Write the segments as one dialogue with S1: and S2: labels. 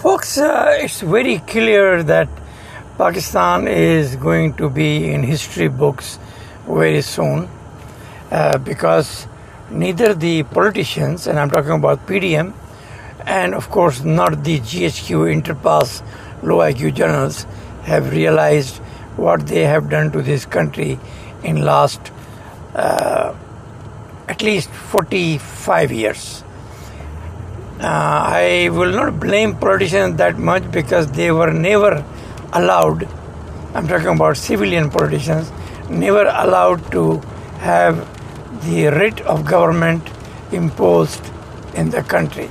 S1: Folks, uh, it's very clear that Pakistan is going to be in history books very soon uh, because neither the politicians, and I'm talking about PDM, and of course not the GHQ Interpass low IQ journals have realized what they have done to this country in last uh, at least 45 years. Uh, I will not blame politicians that much because they were never allowed, I'm talking about civilian politicians, never allowed to have the writ of government imposed in the country.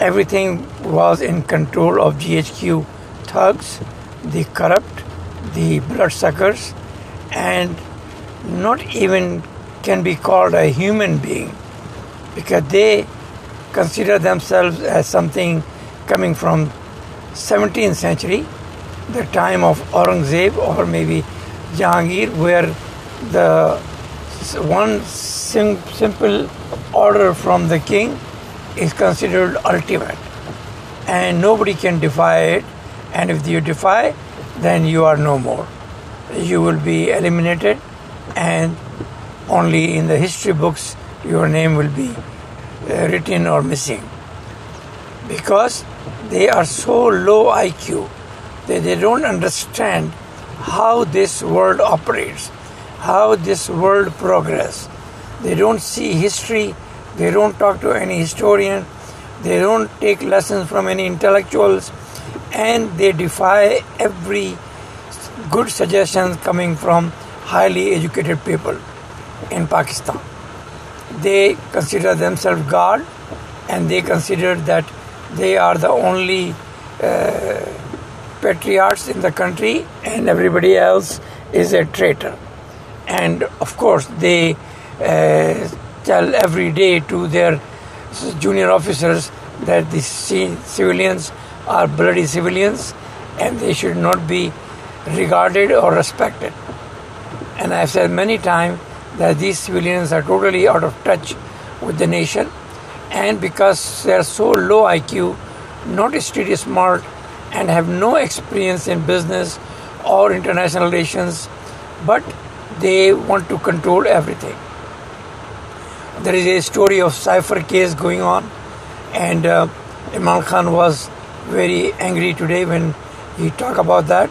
S1: Everything was in control of GHQ thugs, the corrupt, the bloodsuckers, and not even can be called a human being because they consider themselves as something coming from 17th century the time of Aurangzeb or maybe Jahangir where the one sim- simple order from the king is considered ultimate. And nobody can defy it. And if you defy then you are no more. You will be eliminated and only in the history books your name will be written or missing because they are so low IQ that they don't understand how this world operates, how this world progresses. They don't see history, they don't talk to any historian, they don't take lessons from any intellectuals, and they defy every good suggestions coming from highly educated people in Pakistan. They consider themselves God and they consider that they are the only uh, patriarchs in the country and everybody else is a traitor. And of course, they uh, tell every day to their junior officers that the civilians are bloody civilians and they should not be regarded or respected. And I've said many times that these civilians are totally out of touch with the nation, and because they are so low IQ, not street smart, and have no experience in business or international relations, but they want to control everything. There is a story of cipher case going on, and uh, Imran Khan was very angry today when he talked about that,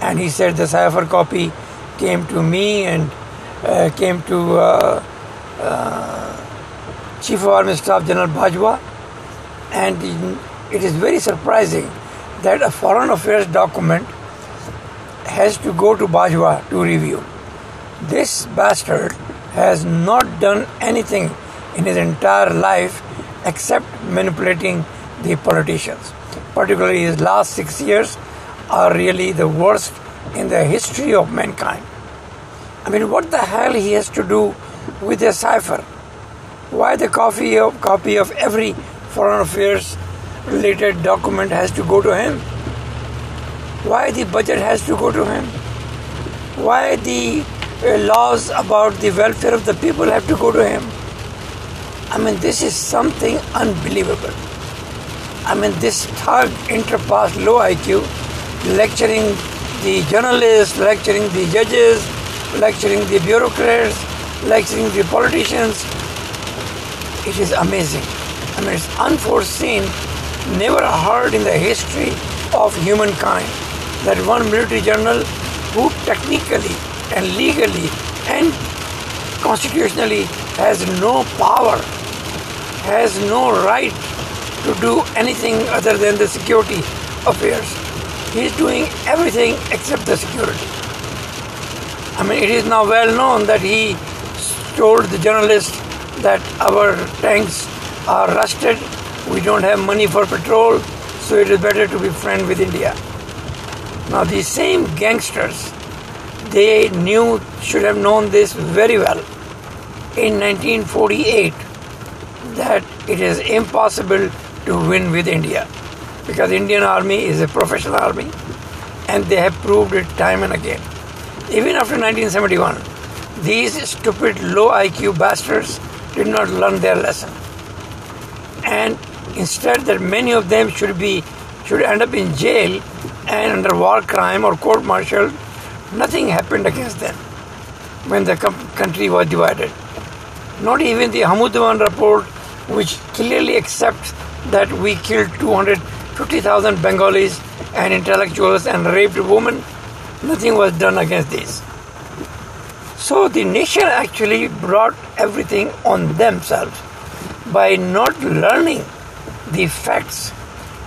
S1: and he said the cipher copy came to me and uh, came to uh, uh, Chief of Army Staff General Bajwa, and it is very surprising that a foreign affairs document has to go to Bajwa to review. This bastard has not done anything in his entire life except manipulating the politicians. Particularly his last six years are really the worst in the history of mankind. I mean, what the hell he has to do with a cipher? Why the copy of copy of every foreign affairs related document has to go to him? Why the budget has to go to him? Why the uh, laws about the welfare of the people have to go to him? I mean, this is something unbelievable. I mean, this thug interpass low IQ lecturing the journalists, lecturing the judges, lecturing the bureaucrats, lecturing the politicians. It is amazing. I mean, it's unforeseen, never heard in the history of humankind that one military general who technically and legally and constitutionally has no power, has no right to do anything other than the security affairs. He is doing everything except the security. I mean, it is now well known that he told the journalist that our tanks are rusted, we don't have money for petrol, so it is better to be friend with India. Now, these same gangsters, they knew, should have known this very well in 1948 that it is impossible to win with India because Indian army is a professional army and they have proved it time and again. Even after 1971, these stupid low IQ bastards did not learn their lesson. And instead, that many of them should be should end up in jail and under war crime or court martial. Nothing happened against them when the country was divided. Not even the Hamoodur Rahman report, which clearly accepts that we killed 250,000 Bengalis and intellectuals and raped women, nothing was done against this. So the nation actually brought everything on themselves by not learning the facts,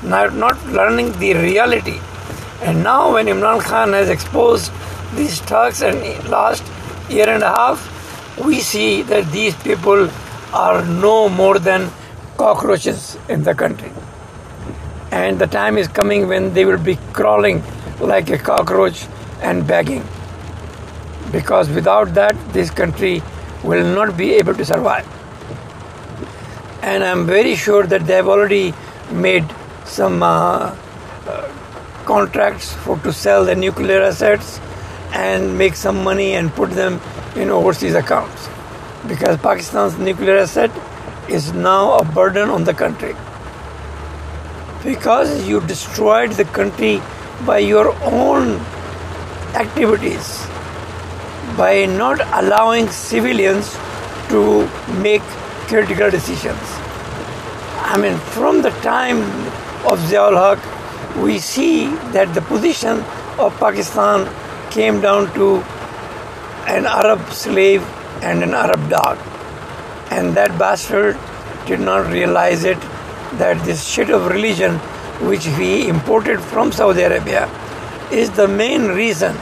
S1: not, not learning the reality. And now, when Imran Khan has exposed these thugs and last year and a half, we see that these people are no more than cockroaches in the country. And the time is coming when they will be crawling like a cockroach and begging. Because without that, this country will not be able to survive. And I'm very sure that they have already made some uh, uh, contracts for to sell the nuclear assets and make some money and put them in overseas accounts because Pakistan's nuclear asset is now a burden on the country. Because you destroyed the country by your own activities, by not allowing civilians to make critical decisions. I mean, from the time of Ziaul Haq, we see that the position of Pakistan came down to an Arab slave and an Arab dog. And that bastard did not realize it that this shit of religion which he imported from Saudi Arabia is the main reason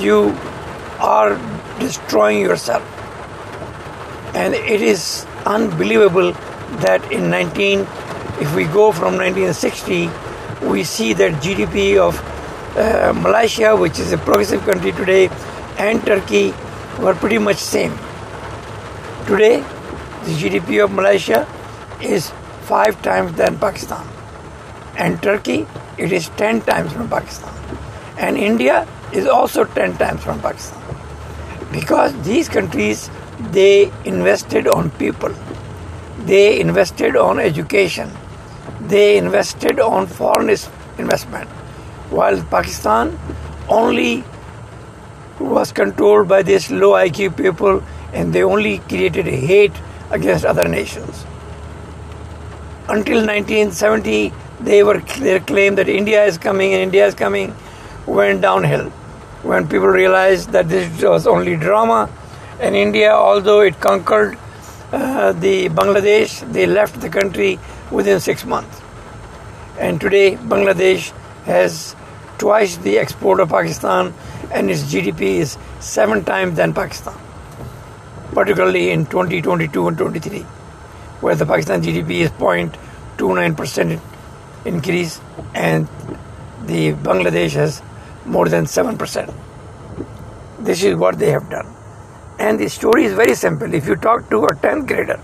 S1: you are destroying yourself. And it is unbelievable that in 19, if we go from 1960, we see that GDP of uh, Malaysia, which is a progressive country today, and Turkey were pretty much same. Today, the GDP of Malaysia is five times than Pakistan, and Turkey it is ten times from Pakistan, and India is also ten times from Pakistan, because these countries they invested on people, they invested on education, they invested on foreign investment, while Pakistan only was controlled by these low IQ people and they only created hate against other nations. Until 1970, they were their claim that India is coming and India is coming went downhill when people realized that this was only drama and India, although it conquered uh, the Bangladesh, they left the country within six months. And today, Bangladesh has twice the export of Pakistan and its GDP is seven times than Pakistan, particularly in 2022 and 23, where the Pakistan GDP is 0.29% increase and the Bangladesh has more than 7%. This is what they have done. And the story is very simple. If you talk to a 10th grader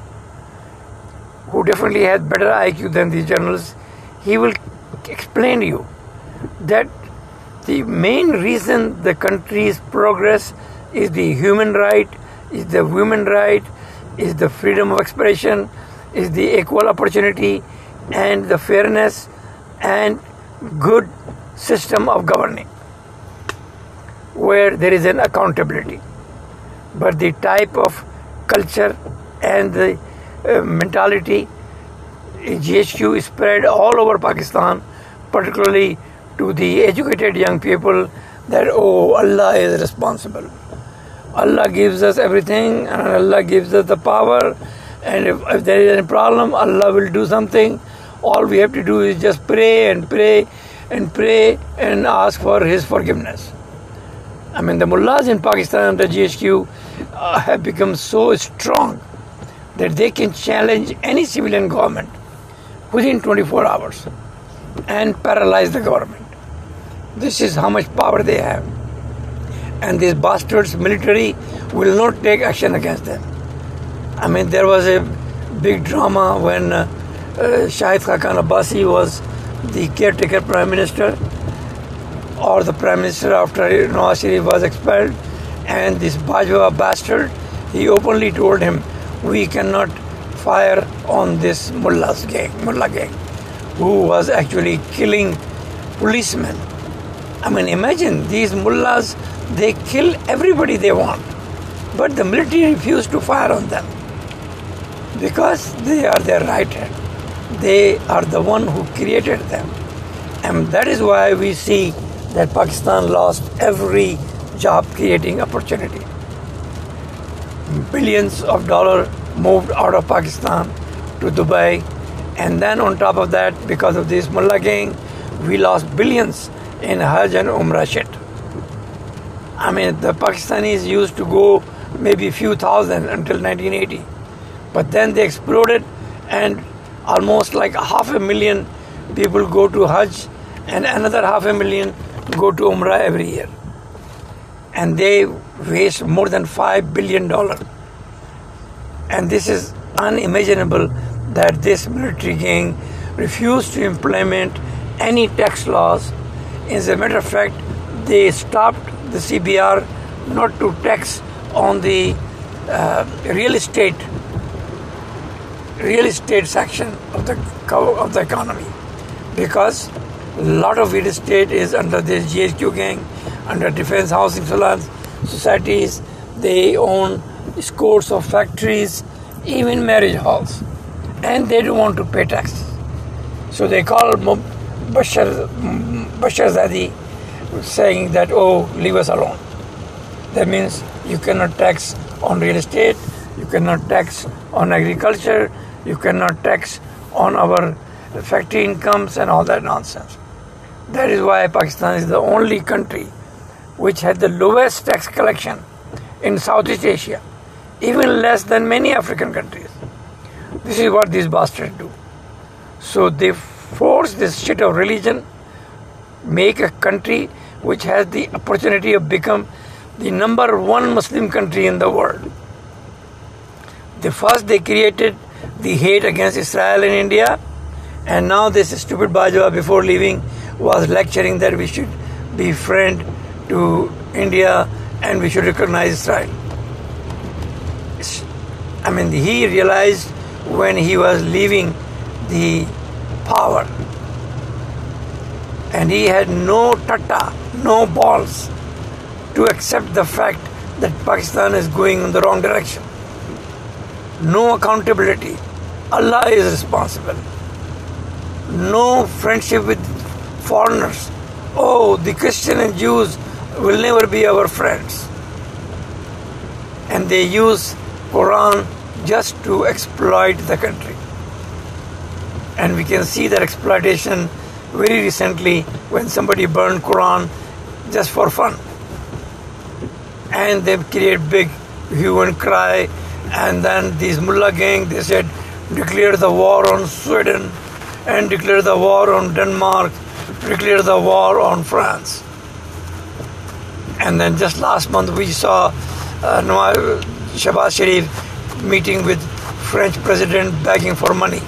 S1: who definitely has better IQ than these journalists, he will explain to you that the main reason the country's progress is the human right, is the women right, is the freedom of expression, is the equal opportunity and the fairness and good system of governing where there is an accountability. But the type of culture and the uh, mentality GHQ is spread all over Pakistan, particularly to the educated young people that, oh, Allah is responsible. Allah gives us everything and Allah gives us the power. And if, if there is any problem, Allah will do something. All we have to do is just pray and pray and pray and ask for His forgiveness. I mean, the mullahs in Pakistan under GHQ uh, have become so strong that they can challenge any civilian government within 24 hours and paralyze the government. This is how much power they have. And these bastards, military, will not take action against them. I mean, there was a big drama when uh, uh, Shahid Khaqan Abbasi was the caretaker prime minister or the prime minister after Nawaz Sharif was expelled. And this Bajwa bastard, he openly told him, we cannot fire on this mullah's gang, mullah gang, who was actually killing policemen. I mean, imagine these mullahs, they kill everybody they want, but the military refuse to fire on them because they are their right hand. They are the one who created them. And that is why we see that Pakistan lost every job creating opportunity. Billions of dollars moved out of Pakistan to Dubai, and then on top of that, because of this mullah gang, we lost billions in Hajj and Umrah shit. I mean, the Pakistanis used to go maybe a few thousand until 1980, but then they exploded, and almost like half a million people go to Hajj, and another half a million go to Umrah every year. And they waste more than $5 billion. And this is unimaginable that this military gang refused to implement any tax laws. As a matter of fact, they stopped the CBR not to tax on the uh, real estate real estate section of the of the economy because a lot of real estate is under this GHQ gang, under Defense Housing Finance Societies. They own scores of factories, even marriage halls, and they don't want to pay taxes. So they call Bashar, Bashar Zaidi saying that, oh, leave us alone. That means you cannot tax on real estate, you cannot tax on agriculture, you cannot tax on our factory incomes and all that nonsense. That is why Pakistan is the only country which had the lowest tax collection in Southeast Asia, even less than many African countries. This is what these bastards do. So they force this shit of religion, make a country which has the opportunity of become the number one Muslim country in the world. The first they created the hate against Israel in India, and now this stupid Bajwa before leaving was lecturing that we should be friend to India and we should recognize Israel. I mean, he realized when he was leaving the power and he had no tata, no balls to accept the fact that Pakistan is going in the wrong direction. No accountability. Allah is responsible. No friendship with foreigners. Oh, the Christian and Jews will never be our friends. And they use Quran just to exploit the country. And we can see that exploitation very recently when somebody burned Quran just for fun. And they create big hue and cry. And then these mullah gang, they said, declare the war on Sweden and declare the war on Denmark, declare the war on France. And then just last month we saw uh, Shehbaz Sharif meeting with French president begging for money.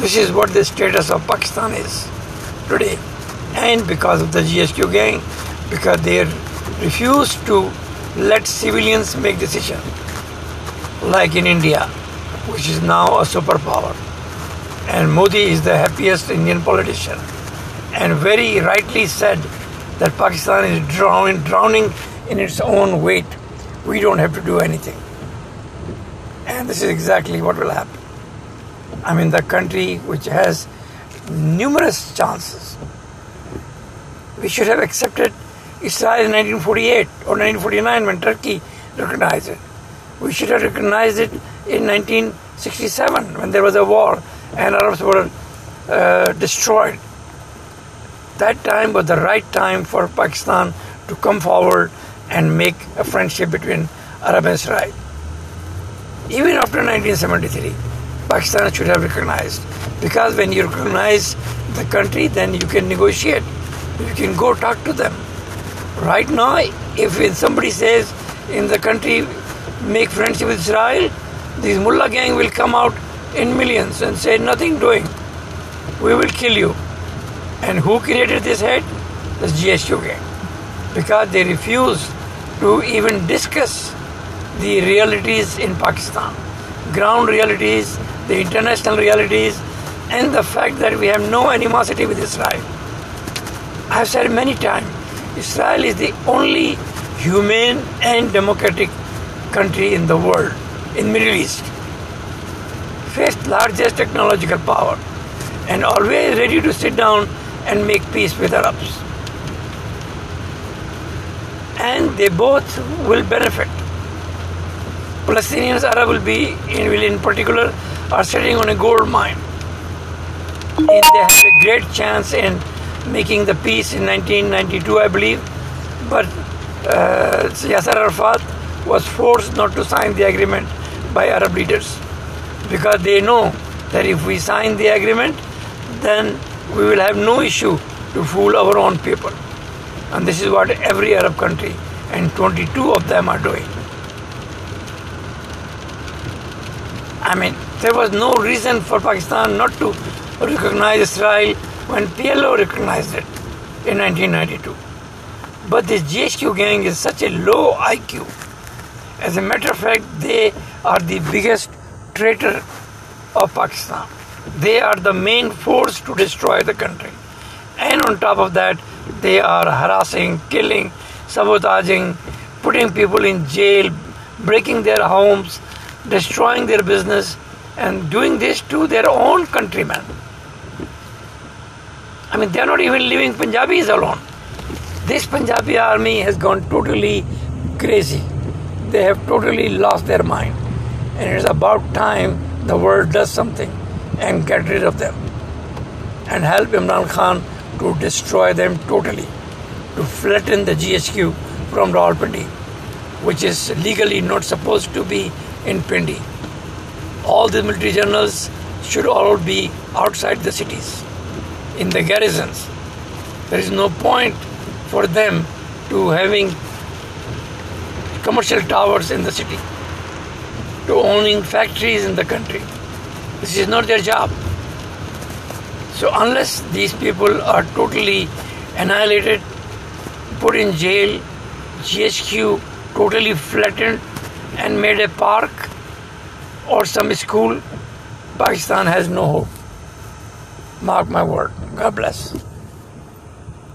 S1: This is what the status of Pakistan is today. And because of the GHQ gang, because they refuse to let civilians make decisions, like in India, which is now a superpower. And Modi is the happiest Indian politician. And very rightly said that Pakistan is drowning, drowning in its own weight. We don't have to do anything. And this is exactly what will happen. I mean, the country which has numerous chances. We should have accepted Israel in 1948 or 1949 when Turkey recognized it. We should have recognized it in 1967 when there was a war and Arabs were uh, destroyed. That time was the right time for Pakistan to come forward and make a friendship between Arab and Israel. Even after 1973, Pakistan should have recognized. Because when you recognize the country, then you can negotiate. You can go talk to them. Right now, if somebody says in the country, make friendship with Israel, these mullah gang will come out in millions and say nothing doing. We will kill you. And who created this hate? The GHQ gang. Because they refuse to even discuss the realities in Pakistan. Ground realities, the international realities, and the fact that we have no animosity with Israel. I've said many times, Israel is the only humane and democratic country in the world, in Middle East. Fifth largest technological power and always ready to sit down and make peace with Arabs. And they both will benefit. Palestinians, Arab will be, in, will in particular, are sitting on a gold mine. And they have a great chance in making the peace in 1992, I believe. But uh, Yasser Arafat was forced not to sign the agreement by Arab leaders because they know that if we sign the agreement, then we will have no issue to fool our own people. And this is what every Arab country and 22 of them are doing. I mean, there was no reason for Pakistan not to recognize Israel when PLO recognized it in 1992. But this GHQ gang is such a low IQ. As a matter of fact, they are the biggest traitor of Pakistan. They are the main force to destroy the country. And on top of that, they are harassing, killing, sabotaging, putting people in jail, breaking their homes, destroying their business, and doing this to their own countrymen. I mean, they are not even leaving Punjabis alone. This Punjabi army has gone totally crazy. They have totally lost their mind. And it is about time the world does something and get rid of them and help Imran Khan to destroy them totally, to flatten the GHQ from Rawalpindi, which is legally not supposed to be in Pindi. All the military generals should all be outside the cities, in the garrisons. There is no point for them to having commercial towers in the city, to owning factories in the country. This is not their job. So, unless these people are totally annihilated, put in jail, GHQ totally flattened and made a park or some school, Pakistan has no hope. Mark my word. God bless.